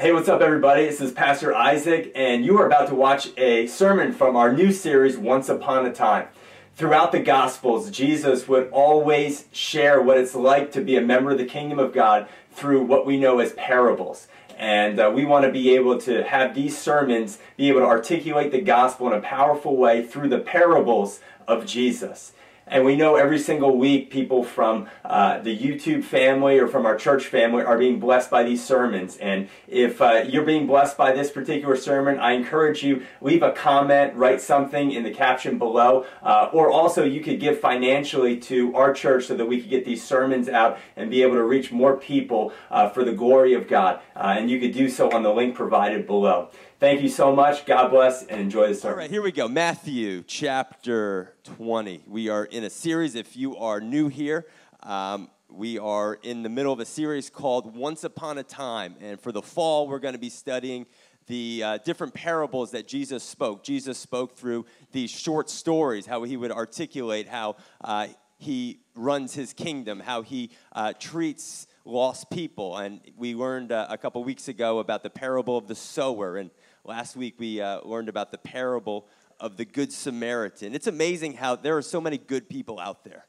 Hey, what's up, everybody? This is Pastor Isaac, and you are about to watch a sermon from our new series, Once Upon a Time. Throughout the Gospels, Jesus would always share what it's like to be a member of the kingdom of God through what we know as parables. And uh, we want to be able to have these sermons be able to articulate the gospel in a powerful way through the parables of Jesus. And we know every single week people from uh, the YouTube family or from our church family are being blessed by these sermons. And if uh, you're being blessed by this particular sermon, I encourage you, leave a comment, write something in the caption below. Uh, or also you could give financially to our church so that we could get these sermons out and be able to reach more people uh, for the glory of God. Uh, and you could do so on the link provided below. Thank you so much. God bless and enjoy the sermon. All right, here we go. Matthew chapter 20. We are in a series. If you are new here, um, we are in the middle of a series called Once Upon a Time. And for the fall, we're going to be studying the uh, different parables that Jesus spoke. Jesus spoke through these short stories, how he would articulate how uh, he runs his kingdom, how he uh, treats lost people. And we learned uh, a couple weeks ago about the parable of the sower. And Last week we uh, learned about the parable of the Good Samaritan. It's amazing how there are so many good people out there.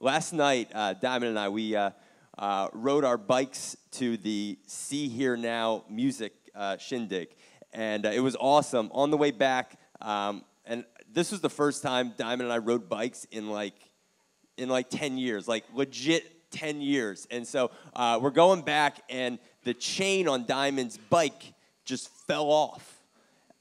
Last night, uh, Diamond and I, we uh, uh rode our bikes to the Sea.Hear.Now music uh, shindig, and uh, it was awesome. On the way back, um, and this was the first time Diamond and I rode bikes in like in like 10 years, like legit 10 years. And so we're going back, and the chain on Diamond's bike just fell off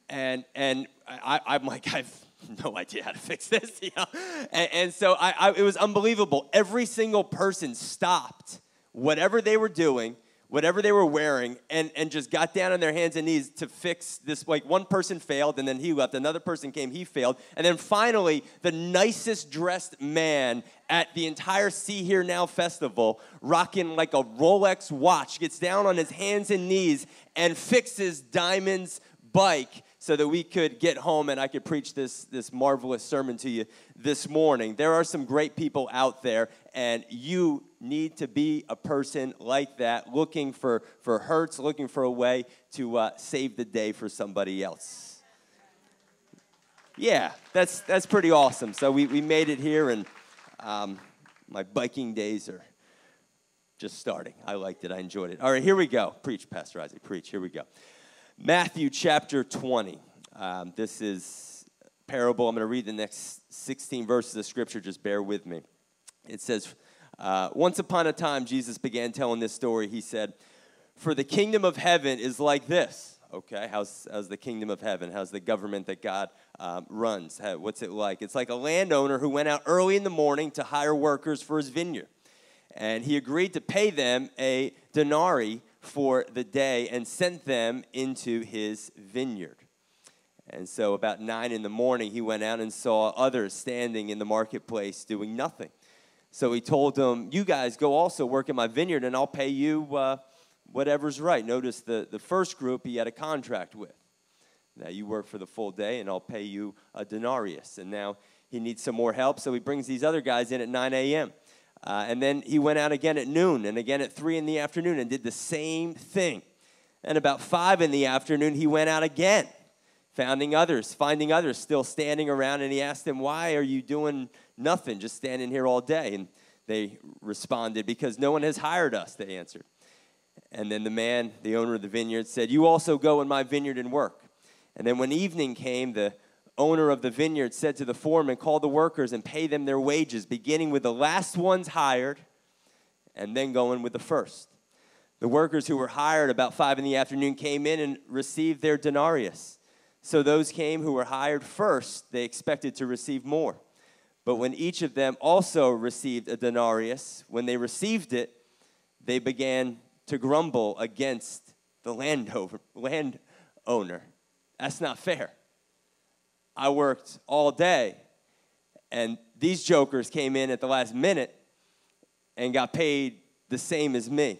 and and I, I'm like I've no idea how to fix this, you know? and, and, so I, I, it was unbelievable. Every single person stopped whatever they were doing, whatever they were wearing, and, and just got down on their hands and knees to fix this. Like one person failed, and then he left. Another person came, he failed. And then finally, the nicest dressed man at the entire Sea.Hear.Now festival, rocking like a Rolex watch, gets down on his hands and knees and fixes Diamond's bike so that we could get home and I could preach this, this marvelous sermon to you this morning. There are some great people out there, and you need to be a person like that, looking for, for hurts, looking for a way to uh, save the day for somebody else. Yeah, that's, that's pretty awesome. So we, we made it here, and um, my biking days are just starting. I liked it, I enjoyed it. All right, here we go. Preach, Pastor Isaac, preach. Here we go. Matthew chapter 20. Um, this is parable. I'm going to read the next 16 verses of scripture. Just bear with me. It says, uh, Once upon a time, Jesus began telling this story. He said, For the kingdom of heaven is like this. Okay, how's, how's the kingdom of heaven? How's the government that God um, runs? How, what's it like? It's like a landowner who went out early in the morning to hire workers for his vineyard. And he agreed to pay them a denarii for the day and sent them into his vineyard. And so, about nine in the morning, he went out and saw others standing in the marketplace doing nothing. So he told them, You guys go also work in my vineyard, and I'll pay you uh, whatever's right. Notice the, the first group he had a contract with. Now you work for the full day, and I'll pay you a denarius. And now he needs some more help, so he brings these other guys in at 9 a.m. Uh, and then he went out again at noon and again at 3 in the afternoon and did the same thing. And about 5 in the afternoon, he went out again, finding others, finding others still standing around. And he asked them, Why are you doing nothing, just standing here all day? And they responded, Because no one has hired us, they answered. And then the man, the owner of the vineyard, said, You also go in my vineyard and work. And then when evening came, the owner of the vineyard said to the foreman, Call the workers and pay them their wages, beginning with the last ones hired and then going with the first. The workers who were hired about five in the afternoon came in and received their denarius. So those came who were hired first, they expected to receive more. But when each of them also received a denarius, when they received it, they began to grumble against the landowner. That's not fair. I worked all day. And these jokers came in at the last minute and got paid the same as me.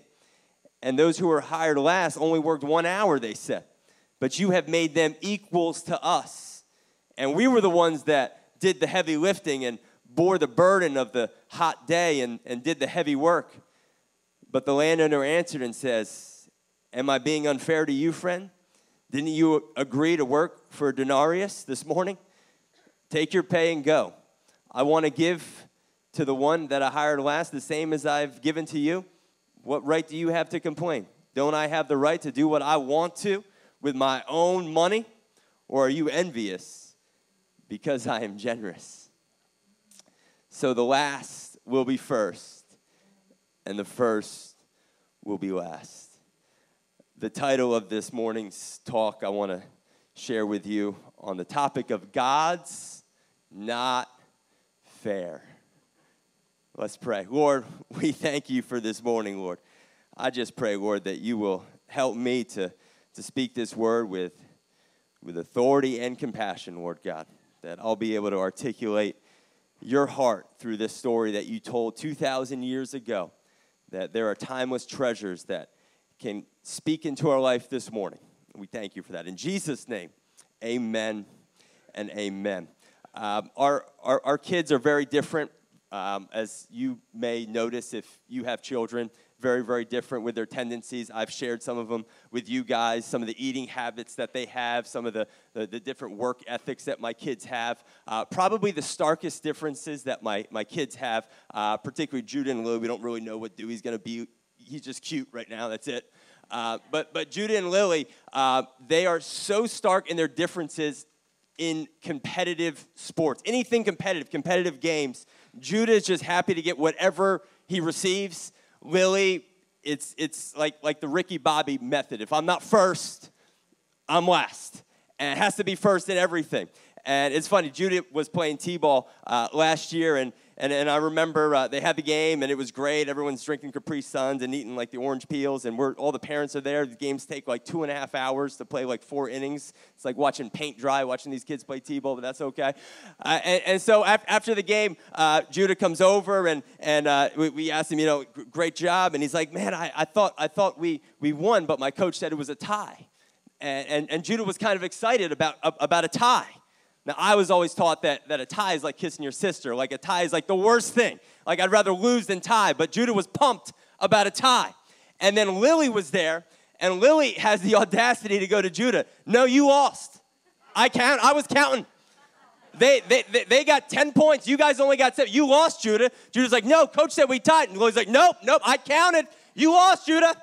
And those who were hired last only worked one hour, they said. But you have made them equals to us. And we were the ones that did the heavy lifting and bore the burden of the hot day and, and did the heavy work. But the landowner answered and says, Am I being unfair to you, friend? Didn't you agree to work for denarius this morning? Take your pay and go. I want to give to the one that I hired last the same as I've given to you. What right do you have to complain? Don't I have the right to do what I want to with my own money? Or are you envious because I am generous? So the last will be first, and the first will be last. The title of this morning's talk I want to share with you on the topic of God's not fair. Let's pray. Lord, we thank you for this morning, Lord. I just pray, Lord, that you will help me to, to speak this word with, with authority and compassion, Lord God, that I'll be able to articulate your heart through this story that you told 2,000 years ago, that there are timeless treasures that can speak into our life this morning. We thank you for that. In Jesus' name, amen and amen. Um, our, our, our kids are very different, um, as you may notice if you have children very, very different with their tendencies. I've shared some of them with you guys, some of the eating habits that they have, some of the, the, the different work ethics that my kids have. Uh, probably the starkest differences that my, my kids have, uh, particularly Judah and Lou. We don't really know what Dewey's going to be. He's just cute right now, that's it. Uh, but, but Judah and Lily, uh, they are so stark in their differences in competitive sports. Anything competitive, competitive games. Judah is just happy to get whatever he receives. Lily, it's, it's like, like the Ricky Bobby method. If I'm not first, I'm last. And it has to be first in everything. And it's funny, Judah was playing T ball uh, last year, and and, and I remember uh, they had the game and it was great. Everyone's drinking Capri Suns and eating like the orange peels, and we're, all the parents are there. The games take like two and a half hours to play like four innings. It's like watching paint dry, watching these kids play T-ball, but that's okay. Uh, and, and, so af- after the game, uh, Judah comes over and, and uh, we, we asked him, you know, great job. And he's like, man, I, I, thought, I thought we, we won, but my coach said it was a tie. And, and, and Judah was kind of excited about, about a tie. Now, I was always taught that, that a tie is like kissing your sister. Like a tie is like the worst thing. Like I'd rather lose than tie. But Judah was pumped about a tie. And then Lily was there, and Lily has the audacity to go to Judah. No, you lost. I count. I was counting. They, they, they, they got 10 points. You guys only got seven. You lost, Judah. Judah's like, no, coach said we tied. And Lily's like, nope, nope, I counted. You lost, Judah.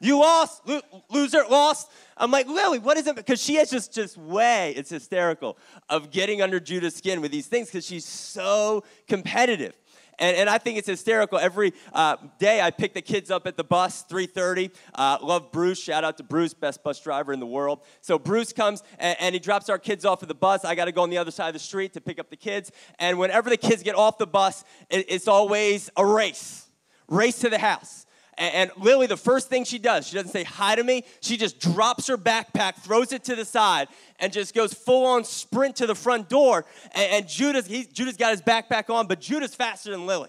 You lost. Lo- loser, lost. I'm like, Lily, what is it? Because she has just, just way, it's hysterical, of getting under Judah's skin with these things because she's so competitive. And, and I think it's hysterical. Every uh, day I pick the kids up at the bus, 3.30. Uh, love Bruce. Shout out to Bruce, best bus driver in the world. So Bruce comes and, and he drops our kids off at the bus. I got to go on the other side of the street to pick up the kids. And whenever the kids get off the bus, it, it's always a race. Race to the house. And, Lily, the first thing she does, she doesn't say hi to me. She just drops her backpack, throws it to the side, and just goes full on sprint to the front door. And, and Judah's, he, Judah's got his backpack on, but Judah's faster than Lily.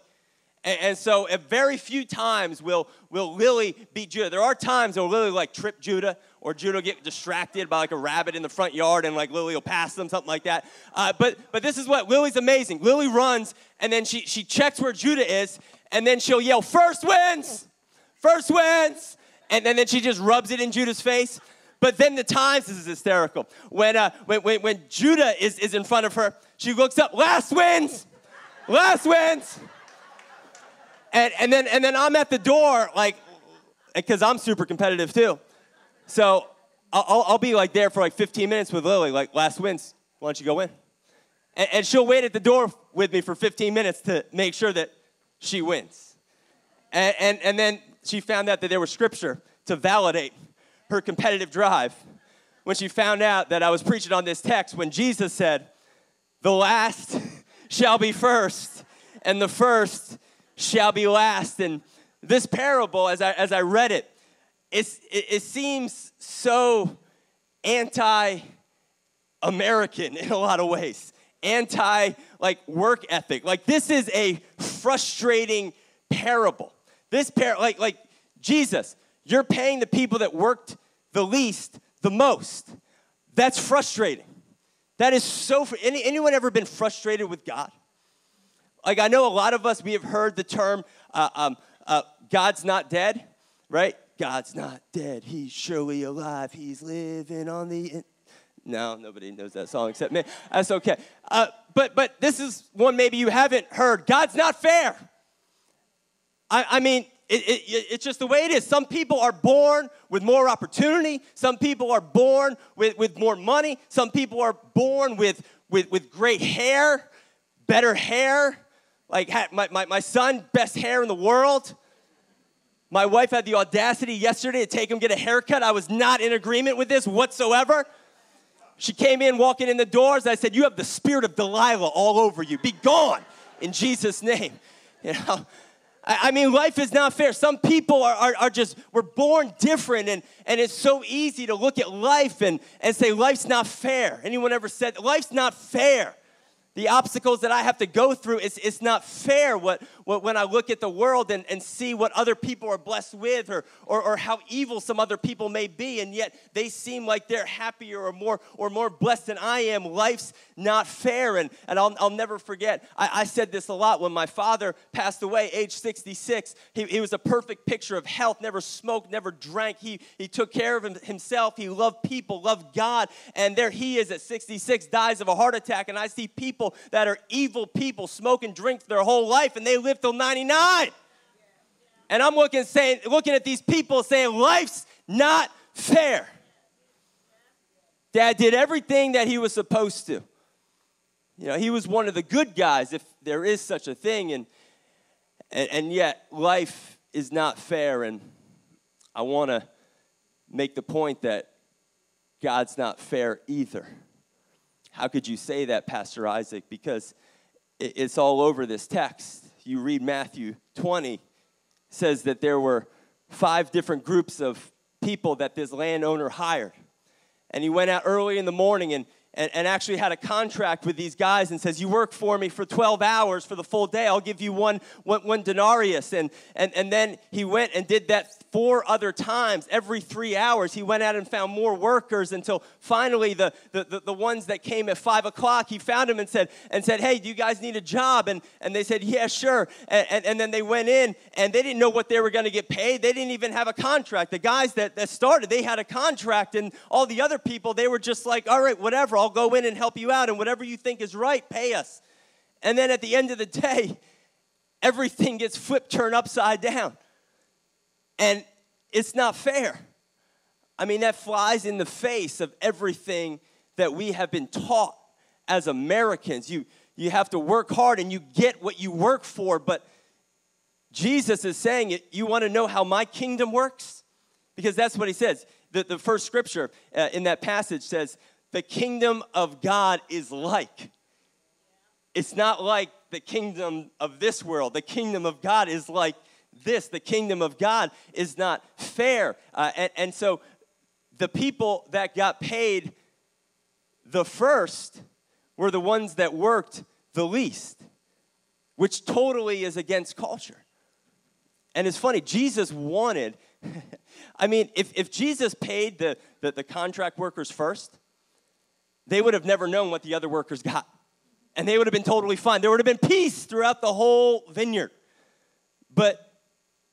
And, and so, at very few times will, will Lily beat Judah. There are times where Lily like trip Judah, or Judah get distracted by like a rabbit in the front yard, and like Lily will pass them, something like that. Uh, but but this is what Lily's amazing. Lily runs, and then she she checks where Judah is, and then she'll yell, "First wins." First wins. And then, then she just rubs it in Judah's face. But then the times, this is hysterical. When, uh, when, when, when Judah is, is in front of her, she looks up, last wins, last wins. And, and, then, and then I'm at the door, like, because I'm super competitive too. So I'll, I'll be like there for like 15 minutes with Lily, like, last wins, why don't you go in? And, and she'll wait at the door with me for 15 minutes to make sure that she wins. And, and, and then she found out that there was scripture to validate her competitive drive. When she found out that I was preaching on this text, when Jesus said, The last shall be first, and the first shall be last. And this parable, as I, as I read it, it, it seems so anti American in a lot of ways, anti like work ethic. Like, this is a frustrating parable. This pair, like, like Jesus, you're paying the people that worked the least the most. That's frustrating. That is so. Fr- Any, anyone ever been frustrated with God? Like I know a lot of us, we have heard the term uh, um, uh, "God's not dead," right? God's not dead, he's surely alive, he's living on the. In-. No, nobody knows that song except me. That's okay. Uh, but but this is one maybe you haven't heard. God's not fair. I, I mean, it, it, it's just the way it is. Some people are born with more opportunity. Some people are born with, with more money. Some people are born with, with, with great hair, better hair. Like my, my, my son, best hair in the world. My wife had the audacity yesterday to take him get a haircut. I was not in agreement with this whatsoever. She came in walking in the doors. I said, You have the spirit of Delilah all over you. Be gone in Jesus' name. You know, I mean, life is not fair. Some people are, are, are, just, we're born different, and, and it's so easy to look at life and, and say, life's not fair. Anyone ever said, life's not fair? The obstacles that I have to go through, it's, it's not fair what, what, when I look at the world and, and see what other people are blessed with or, or, or how evil some other people may be, and yet they seem like they're happier or more, or more blessed than I am. Life's not fair. And, and I'll, I'll never forget, I, I said this a lot when my father passed away, age 66. He, he was a perfect picture of health, never smoked, never drank. He, he took care of himself. He loved people, loved God. And there he is at 66, dies of a heart attack. And I see people that are evil people, smoke and drink their whole life, and they live till 99. And I'm looking, saying, looking at these people saying, life's not fair. Dad did everything that he was supposed to. You know, he was one of the good guys, if there is such a thing, and, and, and yet life is not fair. And I want to make the point that God's not fair either. How could you say that, Pastor Isaac? Because it's all over this text. You read Matthew 20, says that there were five different groups of people that this landowner hired. And he went out early in the morning and, and, and, actually had a contract with these guys and says, You work for me for 12 hours for the full day, I'll give you one, one, one denarius. And, and, and then he went and did that four other times. Every three hours, he went out and found more workers until finally the, the, the, the, ones that came at five o'clock, he found them and said, and said, Hey, do you guys need a job? And, and they said, Yeah, sure. And, and, and then they went in and they didn't know what they were going to get paid. They didn't even have a contract. The guys that, that started, they had a contract. And all the other people, they were just like, All right, whatever, I'll go in and help you out. And whatever you think is right, pay us. And then at the end of the day, everything gets flipped, turned upside down. And it's not fair. I mean, that flies in the face of everything that we have been taught as Americans. You, you have to work hard and you get what you work for, but Jesus is saying it. You want to know how my kingdom works? Because that's what he says. The, the first scripture uh, in that passage says, The kingdom of God is like. It's not like the kingdom of this world. The kingdom of God is like this the kingdom of God is not fair. Uh, and, and so the people that got paid the first were the ones that worked the least, which totally is against culture. And it's funny, Jesus wanted, I mean, if, if Jesus paid the, the, the contract workers first, they would have never known what the other workers got. And they would have been totally fine. There would have been peace throughout the whole vineyard. But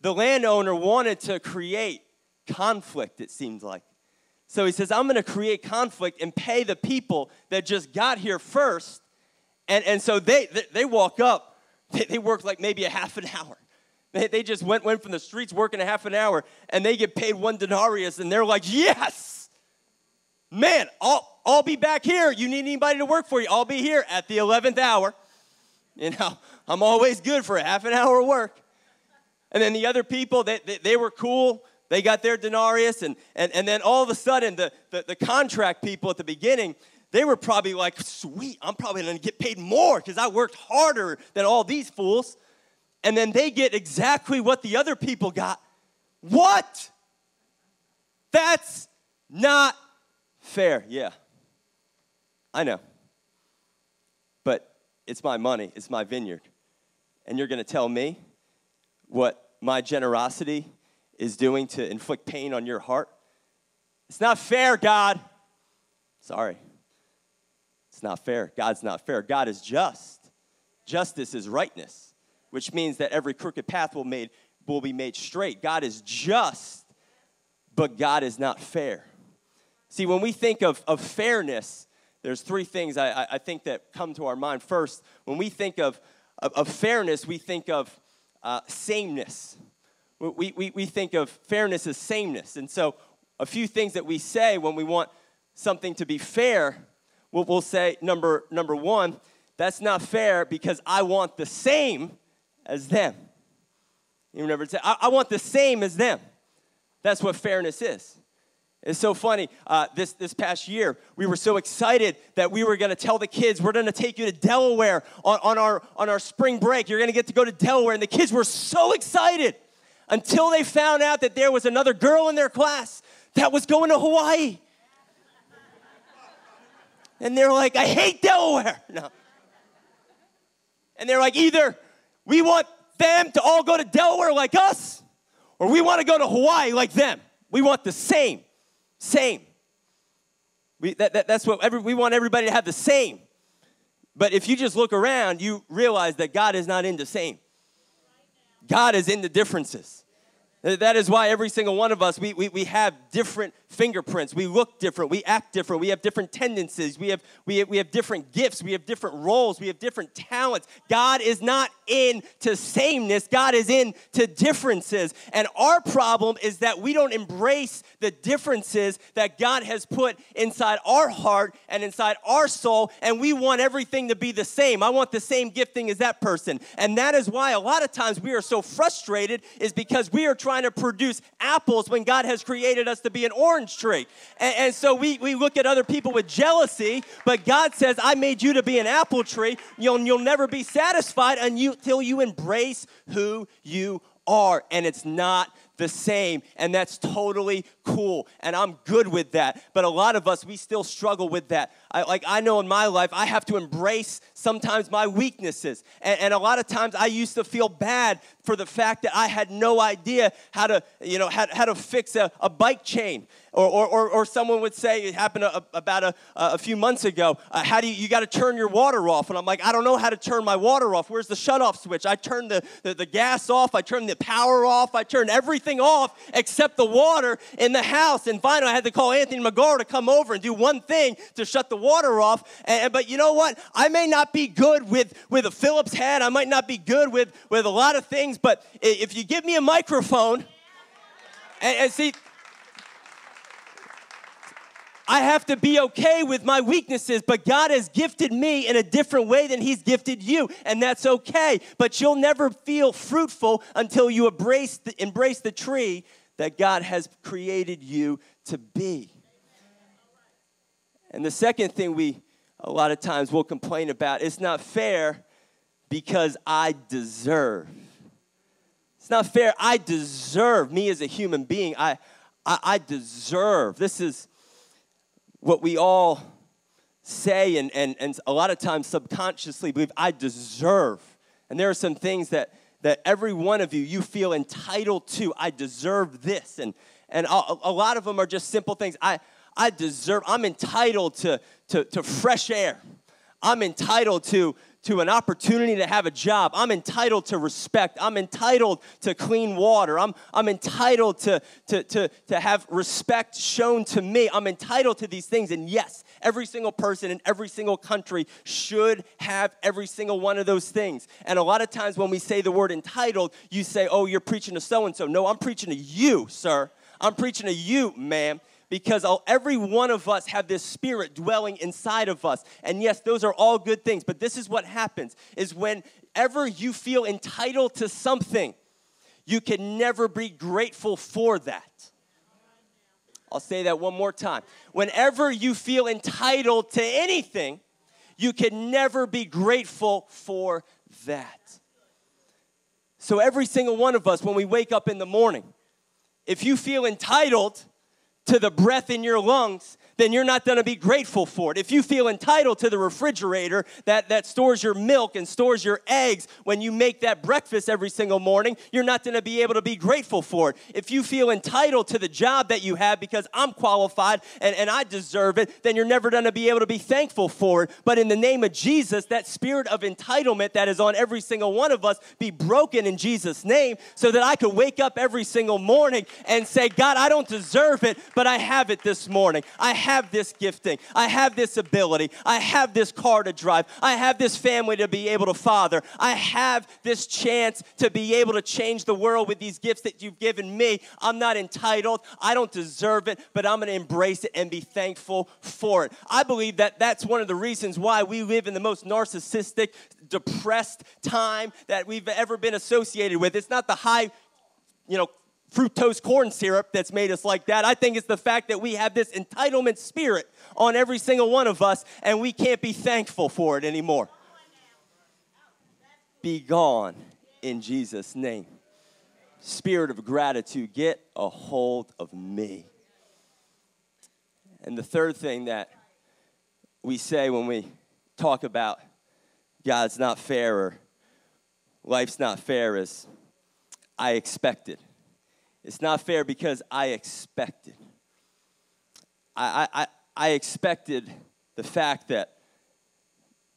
the landowner wanted to create conflict, it seems like. So he says, I'm going to create conflict and pay the people that just got here first. And, and so they, they, they walk up, they, they work like maybe a half an hour. They, they just went, went from the streets working a half an hour and they get paid one denarius and they're like, yes, man, I'll, I'll be back here. You need anybody to work for you? I'll be here at the 11th hour. You know, I'm always good for a half an hour of work. And then the other people, they, they, they were cool. They got their denarius. And, and, and then all of a sudden, the, the, the contract people at the beginning, they were probably like, sweet, I'm probably going to get paid more because I worked harder than all these fools. And then they get exactly what the other people got. What? That's not fair. Yeah. I know. But it's my money, it's my vineyard. And you're going to tell me what my generosity is doing to inflict pain on your heart? It's not fair, God. Sorry. It's not fair. God's not fair. God is just. Justice is rightness, which means that every crooked path will, made, will be made straight. God is just but God is not fair. See, when we think of, of fairness, there's three things I, I think that come to our mind. First, when we think of, of, of fairness, we think of uh, sameness. We, we, we think of fairness as sameness. And so, a few things that we say when we want something to be fair, we'll, we'll say, number, number one, that's not fair because I want the same as them. You remember, I, I want the same as them. That's what fairness is. It's so funny. Uh, this, this past year, we were so excited that we were going to tell the kids, we're going to take you to Delaware on, on, our, on our spring break. You're going to get to go to Delaware. And the kids were so excited until they found out that there was another girl in their class that was going to Hawaii. And they're like, I hate Delaware. No. And they're like, either we want them to all go to Delaware like us, or we want to go to Hawaii like them. We want the same. Same. We, that, that, that's what every, we want everybody to have the same. But if you just look around, you realize that God is not into same. God is into differences. That is why every single one of us, we, we, we have different fingerprints. We look different. We act different. We have different tendencies. We have, we, have, we have different gifts. We have different roles. We have different talents. God is not into sameness. God is into differences. And our problem is that we don't embrace the differences that God has put inside our heart and inside our soul. And we want everything to be the same. I want the same gifting as that person. And that is why a lot of times we are so frustrated, is because we are trying to produce apples when God has created us to be an orange tree. And, and so we, we look at other people with jealousy, but God says, I made you to be an apple tree. You'll, you'll never be satisfied until you embrace who you are. And it's not the same, and that's totally cool, and I'm good with that. But a lot of us, we still struggle with that. I, like I know in my life, I have to embrace sometimes my weaknesses, and, and a lot of times I used to feel bad for the fact that I had no idea how to, you know, how, how to fix a, a bike chain, or, or, or, or, someone would say it happened a, about a, a few months ago. Uh, how do you, you got to turn your water off? And I'm like, I don't know how to turn my water off. Where's the shutoff switch? I turned the, the, the gas off. I turned the power off. I turned everything off except the water in the house. And finally, I had to call Anthony McGar to come over and do one thing to shut the water off. And, but you know what? I may not be good with, with a Phillips head. I might not be good with, with a lot of things. But if you give me a microphone, and, and see, I have to be okay with my weaknesses, but God has gifted me in a different way than He's gifted you, and that's okay. But you'll never feel fruitful until you embrace the, embrace the tree that God has created you to be. And the second thing we a lot of times will complain about it's not fair because I deserve. It's not fair. I deserve, me as a human being, I, I, I deserve. This is what we all say and, and, and a lot of times subconsciously believe I deserve. And there are some things that, that every one of you, you feel entitled to. I deserve this. And, and a, a lot of them are just simple things. I, I deserve, I'm entitled to, to, to fresh air. I'm entitled to, to an opportunity to have a job. I'm entitled to respect. I'm entitled to clean water. I'm, I'm entitled to, to, to, to have respect shown to me. I'm entitled to these things. And yes, every single person in every single country should have every single one of those things. And a lot of times when we say the word entitled, you say, oh, you're preaching to so and so. No, I'm preaching to you, sir. I'm preaching to you, ma'am because every one of us have this spirit dwelling inside of us. And yes those are all good things but this is what happens is whenever you feel entitled to something you can never be grateful for that. I'll say that one more time. Whenever you feel entitled to anything you can never be grateful for that. So every single one of us when we wake up in the morning if you feel entitled to the breath in your lungs, then you're not going to be grateful for it. If you feel entitled to the refrigerator that, that stores your milk and stores your eggs when you make that breakfast every single morning, you're not going to be able to be grateful for it. If you feel entitled to the job that you have because I'm qualified and, and I deserve it, then you're never going to be able to be thankful for it. But in the name of Jesus, that spirit of entitlement that is on every single one of us be broken in Jesus' name so that I could wake up every single morning and say, God, I don't deserve it, but I have it this morning. I have this gifting. I have this ability. I have this car to drive. I have this family to be able to father. I have this chance to be able to change the world with these gifts that you've given me. I'm not entitled. I don't deserve it, but I'm going to embrace it and be thankful for it. I believe that that's one of the reasons why we live in the most narcissistic, depressed time that we've ever been associated with. It's not the high, you know, fructose corn syrup that's made us like that. I think it's the fact that we have this entitlement spirit on every single one of us, and we can't be thankful for it anymore. Be gone in Jesus' name. Spirit of gratitude, get a hold of me. And the third thing that we say when we talk about God's not fair or life's not fair is, I expected. It's not fair because I expected. I, I, I expected the fact that,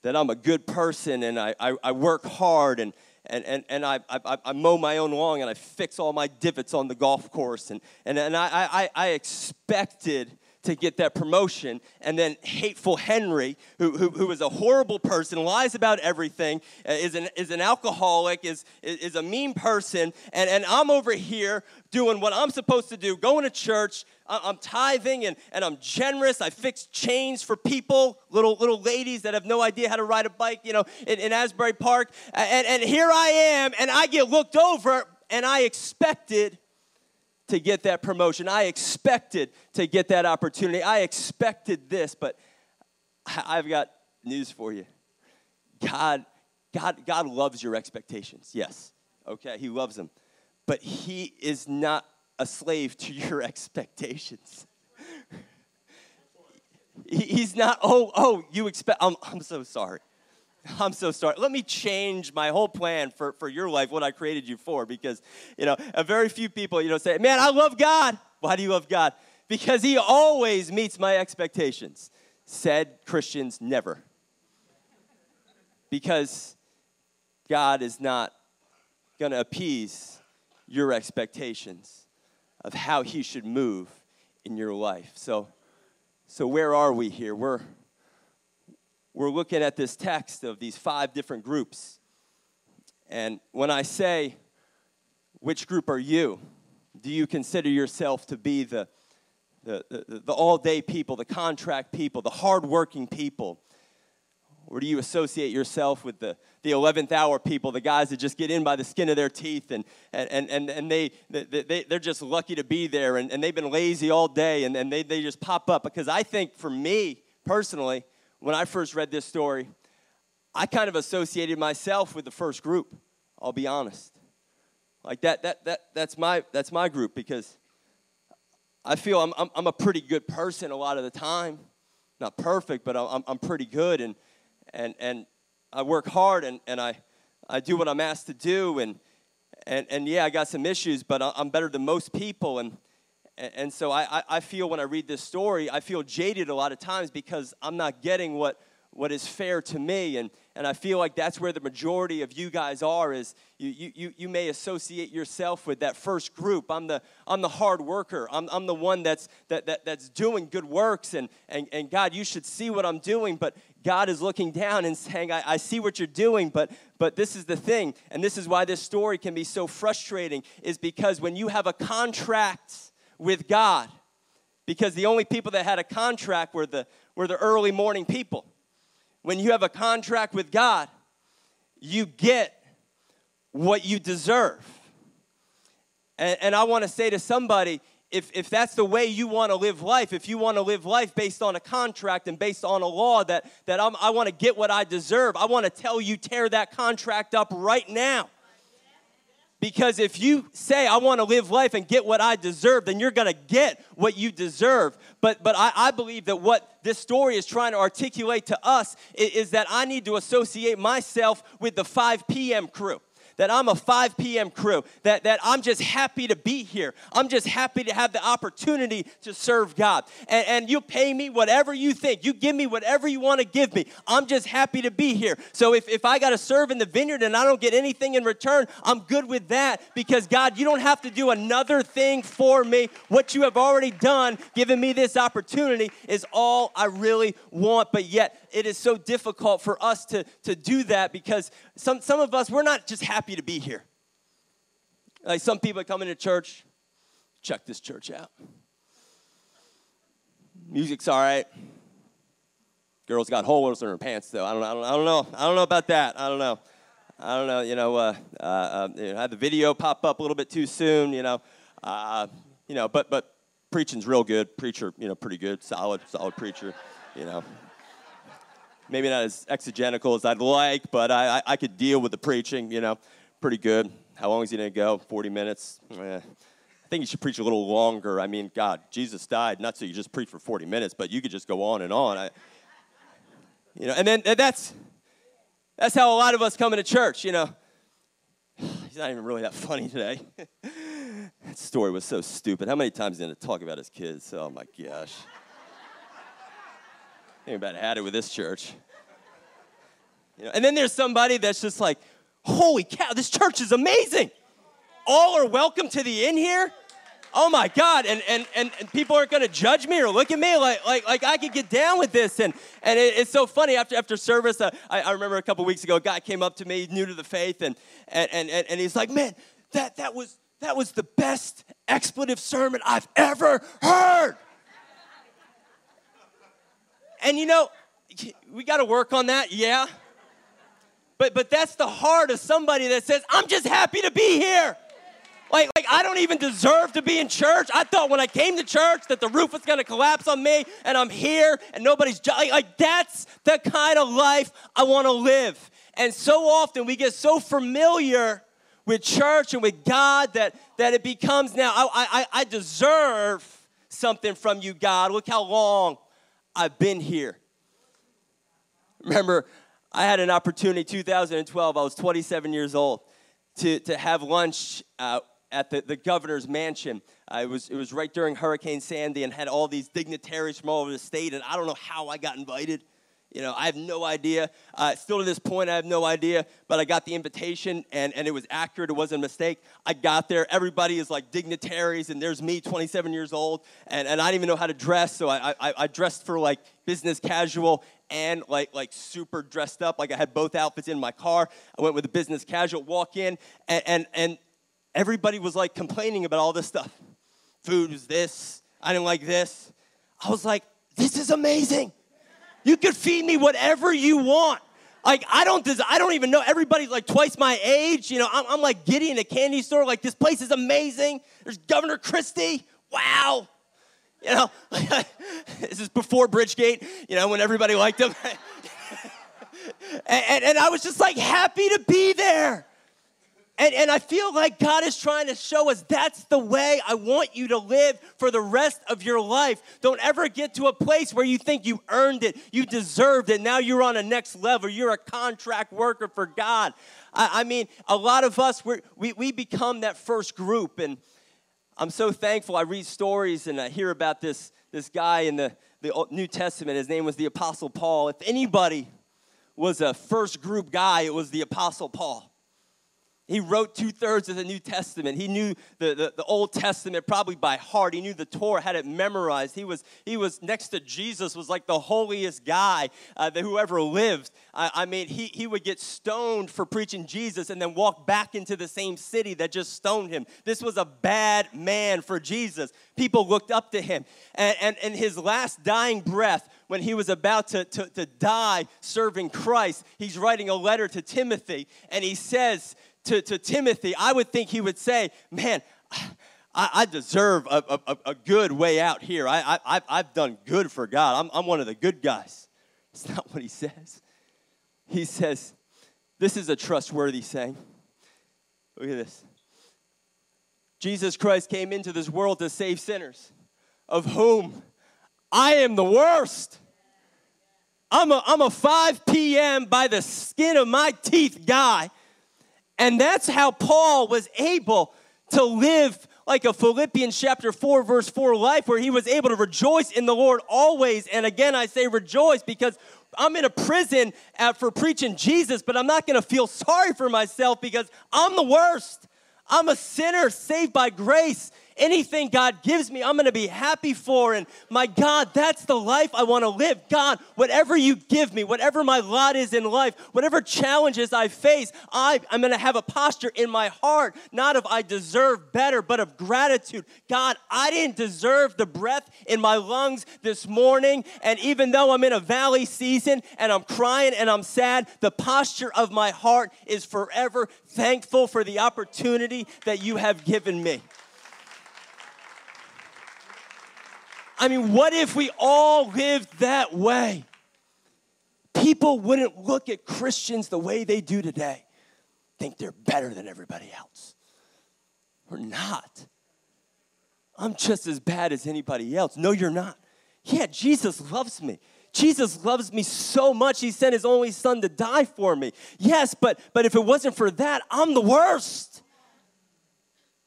that I'm a good person and I, I, I work hard and, and, and, and I, I, I mow my own lawn and I fix all my divots on the golf course. And, and, and I, I, I expected to get that promotion. And then hateful Henry, who, who, who is a horrible person, lies about everything, uh, is an, is an alcoholic, is, is a mean person. And, and I'm over here doing what I'm supposed to do, going to church. I'm tithing and, and I'm generous. I fix chains for people, little little ladies that have no idea how to ride a bike, you know, in, in Asbury Park. And, and here I am, and I get looked over, and I expected to get that promotion. I expected to get that opportunity. I expected this, but I've got news for you. God, God, God loves your expectations. Yes. Okay, He loves them. But He is not a slave to your expectations. He's not, oh, oh, you expect, I'm, I'm so sorry. I'm so sorry. Let me change my whole plan for, for your life, what I created you for, because, you know, a very few people, you know, say, man, I love God. Why do you love God? Because he always meets my expectations. Said Christians never. Because God is not going to appease your expectations of how he should move in your life. So, so where are we here? We're we're looking at this text of these five different groups. And when I say, which group are you? Do you consider yourself to be the, the, the, the all day people, the contract people, the hardworking people? Or do you associate yourself with the, the 11th hour people, the guys that just get in by the skin of their teeth and, and, and, and they, they, they're just lucky to be there and, and they've been lazy all day and, and they, they just pop up? Because I think for me personally, when I first read this story, I kind of associated myself with the first group. I'll be honest. Like that, that, that, that's, my, that's my group because I feel I'm, I'm, I'm a pretty good person a lot of the time. Not perfect, but I'm, I'm pretty good. And, and, and I work hard and, and I, I do what I'm asked to do. And, and, and yeah, I got some issues, but I'm better than most people. And, and so I, I feel when I read this story, I feel jaded a lot of times because I'm not getting what, what is fair to me. And, and I feel like that's where the majority of you guys are is you, you, you may associate yourself with that first group. I'm the, I'm the hard worker. I'm, I'm the one that's, that, that, that's doing good works. And, and, and God, you should see what I'm doing. But God is looking down and saying, I, I see what you're doing, but, but this is the thing. And this is why this story can be so frustrating is because when you have a contract – with God because the only people that had a contract were the, were the early morning people. When you have a contract with God, you get what you deserve. And, and I want to say to somebody if, if that's the way you want to live life, if you want to live life based on a contract and based on a law that, that I'm, I want to get what I deserve, I want to tell you tear that contract up right now. Because if you say, I want to live life and get what I deserve, then you're going to get what you deserve. But, but I, I, believe that what this story is trying to articulate to us is, is that I need to associate myself with the 5 p.m. crew that I'm a 5 p.m. crew, that, that I'm just happy to be here. I'm just happy to have the opportunity to serve God. And, and you pay me whatever you think. You give me whatever you want to give me. I'm just happy to be here. So if, if I got to serve in the vineyard and I don't get anything in return, I'm good with that because God, you don't have to do another thing for me. What you have already done, giving me this opportunity, is all I really want. But yet, it is so difficult for us to, to do that because some, some of us, we're not just happy to be here. Like some people come into church, check this church out. Music's all right. Girls got holes in her pants, though. I don't, I don't, I don't know. I don't know about that. I don't know. I don't know. You know, uh, uh, uh, you know, had the video pop up a little bit too soon. You know, uh, you know, but but preaching's real good. Preacher, you know, pretty good, solid, solid preacher. You know, maybe not as exegetical as I'd like, but I, I, I could deal with the preaching, you know, pretty good. How long is he going to go? 40 minutes? Eh. I think you should preach a little longer. I mean, God, Jesus died, not so you just preach for 40 minutes, but you could just go on and on. I, you know, and then and that's, that's how a lot of us come into church, you know. He's not even really that funny today. that story was so stupid. How many times did he talk about his kids? Oh my gosh. Ain't about had it with this church. You know, and then there's somebody that's just like, holy cow, this church is amazing. All are welcome to the inn here. Oh my God, and, and, and, and people aren't gonna judge me or look at me like, like, like I could get down with this. And, and it, it's so funny, after, after service, uh, I, I remember a couple weeks ago, a guy came up to me, new to the faith, and, and, and, and he's like, man, that, that, was, that was the best expletive sermon I've ever heard. And you know, we got to work on that, yeah. But but that's the heart of somebody that says, "I'm just happy to be here." Like, like I don't even deserve to be in church. I thought when I came to church that the roof was going to collapse on me, and I'm here, and nobody's like, like that's the kind of life I want to live. And so often we get so familiar with church and with God that that it becomes now I I, I deserve something from you, God. Look how long I've been here. Remember, I had an opportunity 2012, I was 27 years old, to, to have lunch uh, at the, the governor's mansion. Uh, it, was, it was right during Hurricane Sandy and had all these dignitaries from all over the state, and I don't know how I got invited. You know, I have no idea. Uh, still to this point, I have no idea. But I got the invitation, and, and it was accurate. It wasn't a mistake. I got there. Everybody is like dignitaries, and there's me, 27 years old, and, and I didn't even know how to dress. So I, I, I dressed for like business casual and like like super dressed up. Like I had both outfits in my car. I went with the business casual. Walk in, and and, and everybody was like complaining about all this stuff. Food was this. I didn't like this. I was like, this is amazing. You could feed me whatever you want. Like I don't, I don't even know. Everybody's like twice my age. You know, I'm, I'm like giddy in a candy store. Like this place is amazing. There's Governor Christie. Wow. You know, this is before Bridgegate. You know, when everybody liked him. and, and, and I was just like happy to be there. And, and I feel like God is trying to show us that's the way I want you to live for the rest of your life. Don't ever get to a place where you think you earned it, you deserved it. Now you're on a next level. You're a contract worker for God. I, I mean, a lot of us, we we, become that first group. And I'm so thankful. I read stories and I hear about this, this guy in the, the New Testament. His name was the Apostle Paul. If anybody was a first group guy, it was the Apostle Paul. He wrote two thirds of the New Testament. He knew the, the, the, Old Testament probably by heart. He knew the Torah, had it memorized. He was, he was next to Jesus, was like the holiest guy uh, that whoever lived. I, I mean, he, he would get stoned for preaching Jesus and then walk back into the same city that just stoned him. This was a bad man for Jesus. People looked up to him. And, and, and his last dying breath, when he was about to, to, to die serving Christ, he's writing a letter to Timothy, and he says, to, to Timothy, I would think he would say, Man, I, I deserve a, a, a, good way out here. I, I, I've done good for God. I'm, I'm one of the good guys. It's not what he says. He says, This is a trustworthy saying. Look at this. Jesus Christ came into this world to save sinners, of whom I am the worst. I'm a, I'm a 5 p.m. by the skin of my teeth guy. And that's how Paul was able to live like a Philippians chapter 4, verse 4 life, where he was able to rejoice in the Lord always. And again, I say rejoice because I'm in a prison for preaching Jesus, but I'm not gonna feel sorry for myself because I'm the worst. I'm a sinner saved by grace anything God gives me, I'm going to be happy for. And my God, that's the life I want to live. God, whatever you give me, whatever my lot is in life, whatever challenges I face, I, I'm going to have a posture in my heart, not of I deserve better, but of gratitude. God, I didn't deserve the breath in my lungs this morning. And even though I'm in a valley season and I'm crying and I'm sad, the posture of my heart is forever thankful for the opportunity that you have given me. I mean, what if we all lived that way? People wouldn't look at Christians the way they do today, think they're better than everybody else. We're not. I'm just as bad as anybody else. No, you're not. Yeah, Jesus loves me. Jesus loves me so much, he sent his only son to die for me. Yes, but but if it wasn't for that, I'm the worst.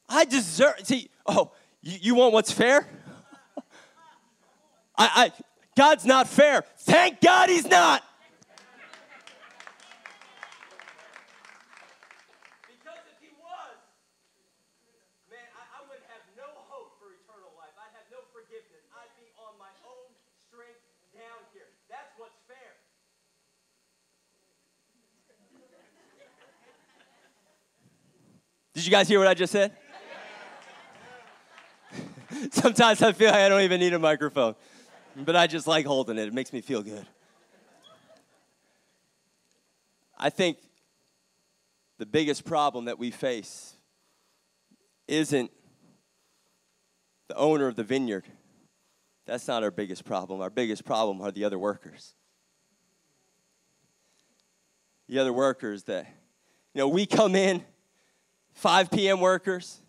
I deserve see, oh, you, you want what's fair? I, I, God's not fair. Thank God he's not. Because if he was, man, I, I would have no hope for eternal life. I'd have no forgiveness. I'd be on my own strength down here. That's what's fair. Did you guys hear what I just said? Sometimes I feel like I don't even need a microphone but I just like holding it. It makes me feel good. I think the biggest problem that we face isn't the owner of the vineyard. That's not our biggest problem. Our biggest problem are the other workers. The other workers that, you know, we come in, 5 p.m. workers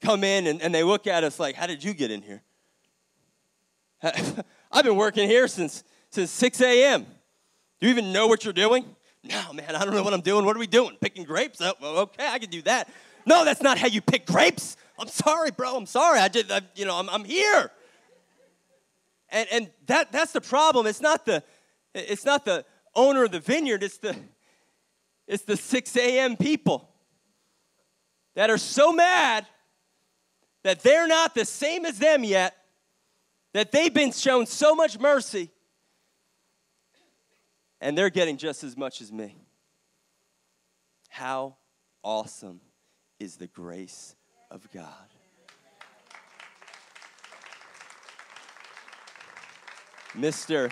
come in and, and they look at us like, How did you get in here? I've been working here since, since 6 a.m. Do you even know what you're doing? No, man, I don't know what I'm doing. What are we doing? Picking grapes? Oh, okay, I can do that. No, that's not how you pick grapes. I'm sorry, bro. I'm sorry. I did, I, you know, I'm, I'm here. And, and that, that's the problem. It's not the, it's not the owner of the vineyard. It's the, it's the 6 a.m. people that are so mad that they're not the same as them yet that they've been shown so much mercy and they're getting just as much as me. How awesome is the grace of God? Mr.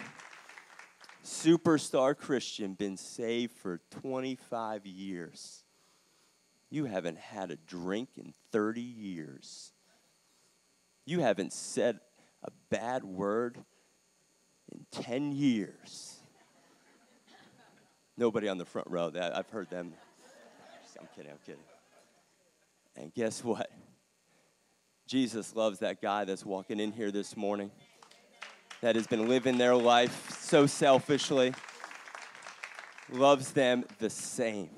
Superstar Christian, been saved for 25 years. You haven't had a drink in 30 years. You haven't said a bad word in 10 years. Nobody on the front row. That I've heard them. I'm kidding, I'm kidding. And guess what? Jesus loves that guy that's walking in here this morning that has been living their life so selfishly, loves them the same.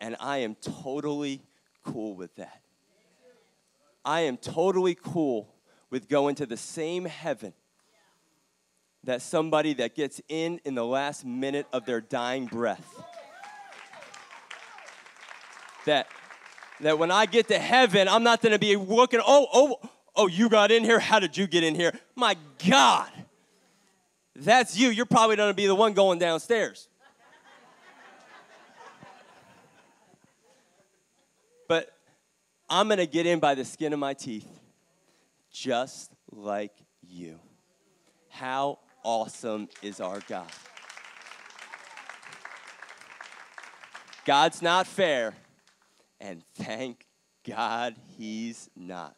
And I am totally cool with that. I am totally cool with going to the same heaven that somebody that gets in in the last minute of their dying breath. That, that when I get to heaven, I'm not gonna be looking, oh, oh, oh, you got in here? How did you get in here? My God, that's you. You're probably gonna be the one going downstairs. but I'm gonna get in by the skin of my teeth just like you. How awesome is our God? God's not fair, and thank God he's not.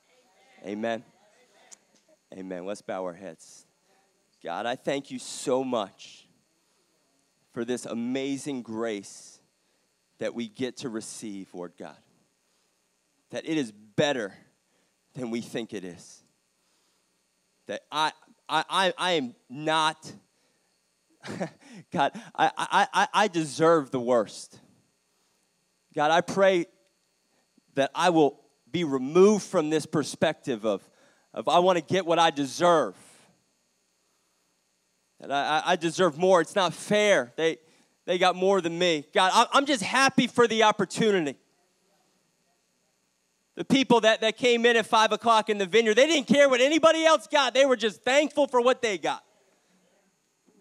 Amen. Amen. Let's bow our heads. God, I thank you so much for this amazing grace that we get to receive, Lord God. that it is better than we think it is. That I, I, I, I am not, God, I, I, I, deserve the worst. God, I pray that I will be removed from this perspective of, of I want to get what I deserve. That I, I deserve more. It's not fair. They, they got more than me. God, I'm just happy for the opportunity. The people that, that came in at 5 o'clock in the vineyard, they didn't care what anybody else got. They were just thankful for what they got.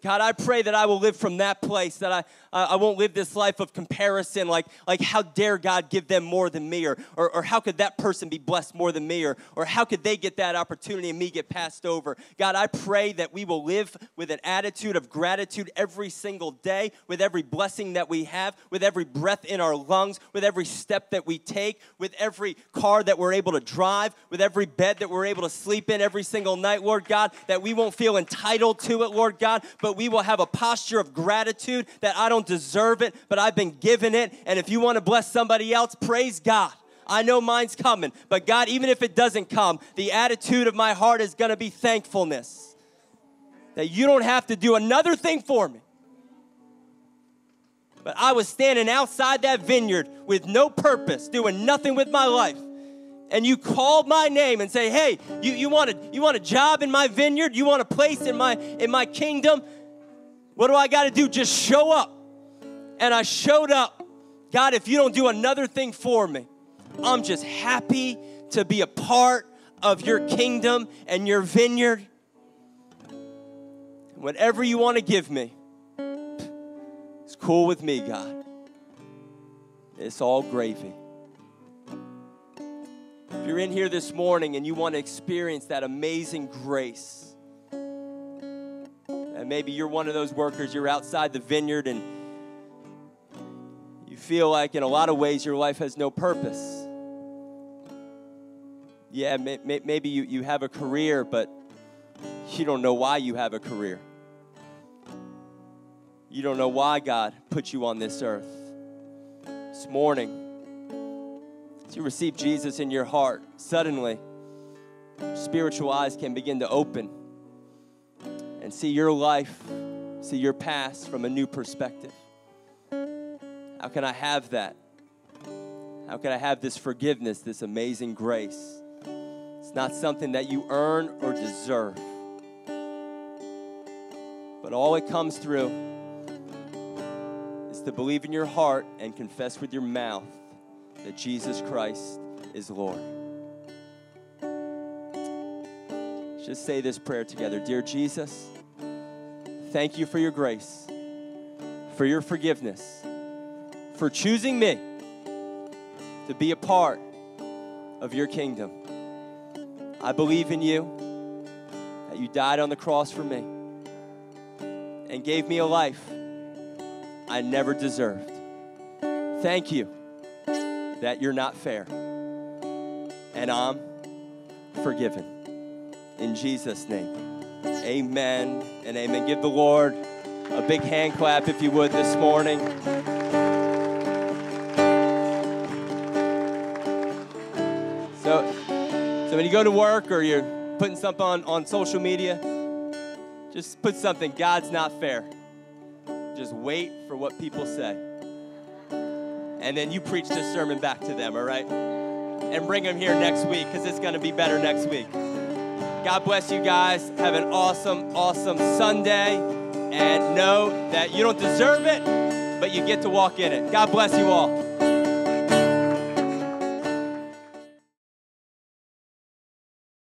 God, I pray that I will live from that place, that I, I won't live this life of comparison, like, like how dare God give them more than me, or, or, or how could that person be blessed more than me, or, or how could they get that opportunity and me get passed over. God, I pray that we will live with an attitude of gratitude every single day, with every blessing that we have, with every breath in our lungs, with every step that we take, with every car that we're able to drive, with every bed that we're able to sleep in every single night, Lord God, that we won't feel entitled to it, Lord God, but but we will have a posture of gratitude that I don't deserve it, but I've been given it. And if you want to bless somebody else, praise God. I know mine's coming, but God, even if it doesn't come, the attitude of my heart is going to be thankfulness. That you don't have to do another thing for me. But I was standing outside that vineyard with no purpose, doing nothing with my life and you called my name and say, hey, you, you, want a, you want a job in my vineyard? You want a place in my, in my kingdom? What do I got to do? Just show up. And I showed up. God, if you don't do another thing for me, I'm just happy to be a part of your kingdom and your vineyard. Whatever you want to give me, it's cool with me, God. It's all gravy. If you're in here this morning and you want to experience that amazing grace, and maybe you're one of those workers, you're outside the vineyard and feel like in a lot of ways your life has no purpose. Yeah, may, may, maybe you, you have a career, but you don't know why you have a career. You don't know why God put you on this earth. This morning, as you receive Jesus in your heart, suddenly spiritual eyes can begin to open and see your life, see your past from a new perspective. How can I have that? How can I have this forgiveness, this amazing grace? It's not something that you earn or deserve, but all it comes through is to believe in your heart and confess with your mouth that Jesus Christ is Lord. Just say this prayer together Dear Jesus, thank you for your grace, for your forgiveness, for choosing me to be a part of your kingdom. I believe in you, that you died on the cross for me and gave me a life I never deserved. Thank you that you're not fair and I'm forgiven. In Jesus' name, amen and amen. Give the Lord a big hand clap if you would this morning. So, so when you go to work or you're putting something on, on social media, just put something, God's not fair. Just wait for what people say. And then you preach this sermon back to them, all right? And bring them here next week because it's going to be better next week. God bless you guys. Have an awesome, awesome Sunday. And know that you don't deserve it, but you get to walk in it. God bless you all.